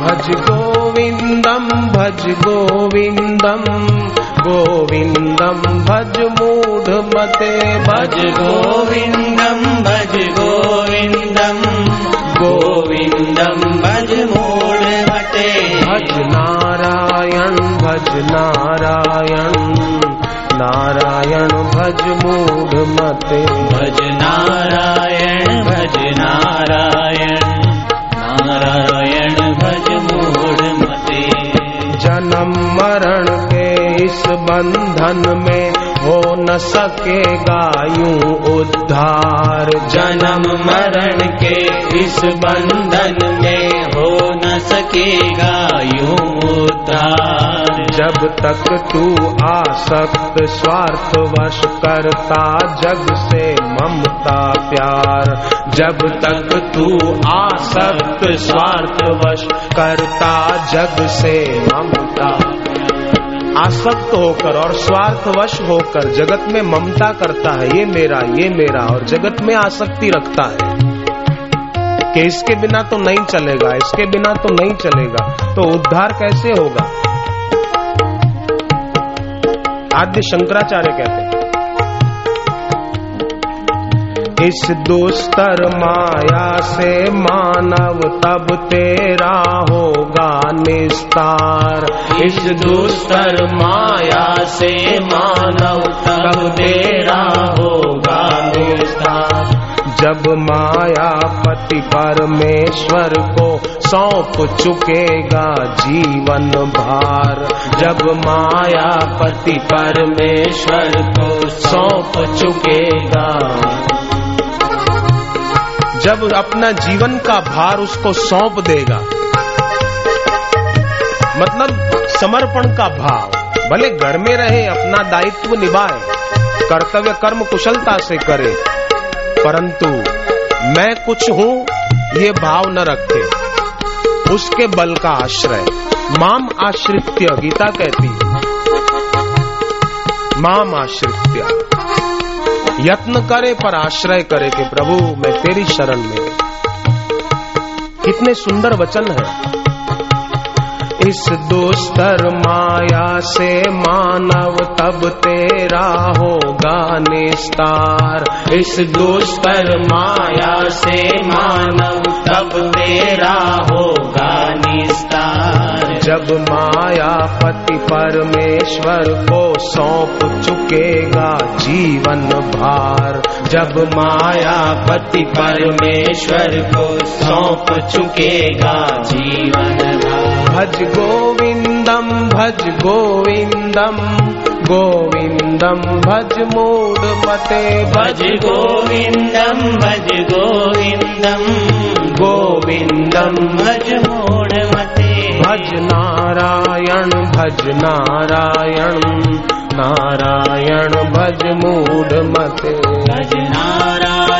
भज गोविन्दं भज गोविन्दं गोविन्दं भज मूढमते भज गोविन्दं भज गोविन्दं गोविन्दं भज मूढमते भज नारायण भज नारायण नारायण भज मूढमते भज नारायण जन्म मरण के इस बंधन में हो न सकेगा यूँ उद्धार। जन्म मरण के इस बंधन में हो न सकेगा यूँ उद्धार। जब तक तू आसक्त स्वार्थ वश करता, जग से ममता प्यार। जब तक तू आसक्त स्वार्थ वश करता, जग से ममता आसक्त होकर और स्वार्थवश होकर जगत में ममता करता है, ये मेरा ये मेरा, और जगत में आसक्ति रखता है। कि इसके बिना तो नहीं चलेगा, इसके बिना तो नहीं चलेगा तो उद्धार कैसे होगा? आद्य शंकराचार्य कहते हैं। इस दुस्तर माया से मानव तब तेरा होगा निस्तार। इस दुस्तर माया से मानव तब तेरा होगा निस्तार। जब माया पति परमेश्वर को सौंप चुकेगा जीवन भार। जब माया पति परमेश्वर को सौंप चुकेगा। जब अपना जीवन का भार उसको सौंप देगा। मतलब समर्पण का भाव। भले घर में रहे, अपना दायित्व निभाए, कर्तव्य कर्म कुशलता से करे, परंतु मैं कुछ हूँ, ये भाव न रखे। उसके बल का आश्रय। माम आश्रित्य, गीता कहती है। माम आश्रित्य। यत्न करे पर आश्रय करे कि प्रभु, मैं तेरी शरण में कितने सुंदर वचन है। इस दुस्तर माया से मानव तब तेरा होगा निस्तार। इस दुस्तर माया से मानव तब तेरा होगा निस्तार। जब माया पति परमेश्वर को सौंप चुकेगा जीवन भार, जब माया पति परमेश्वर को सौंप चुकेगा जीवन भज गोविंदम भज गोविंदम गोविंदम भज मूड मते भज गोविन्दं भज गोविन्दं गोविन्दं भज मूढमते भज नारायण भज नारायण नारायण भज मूड मते भज नारायण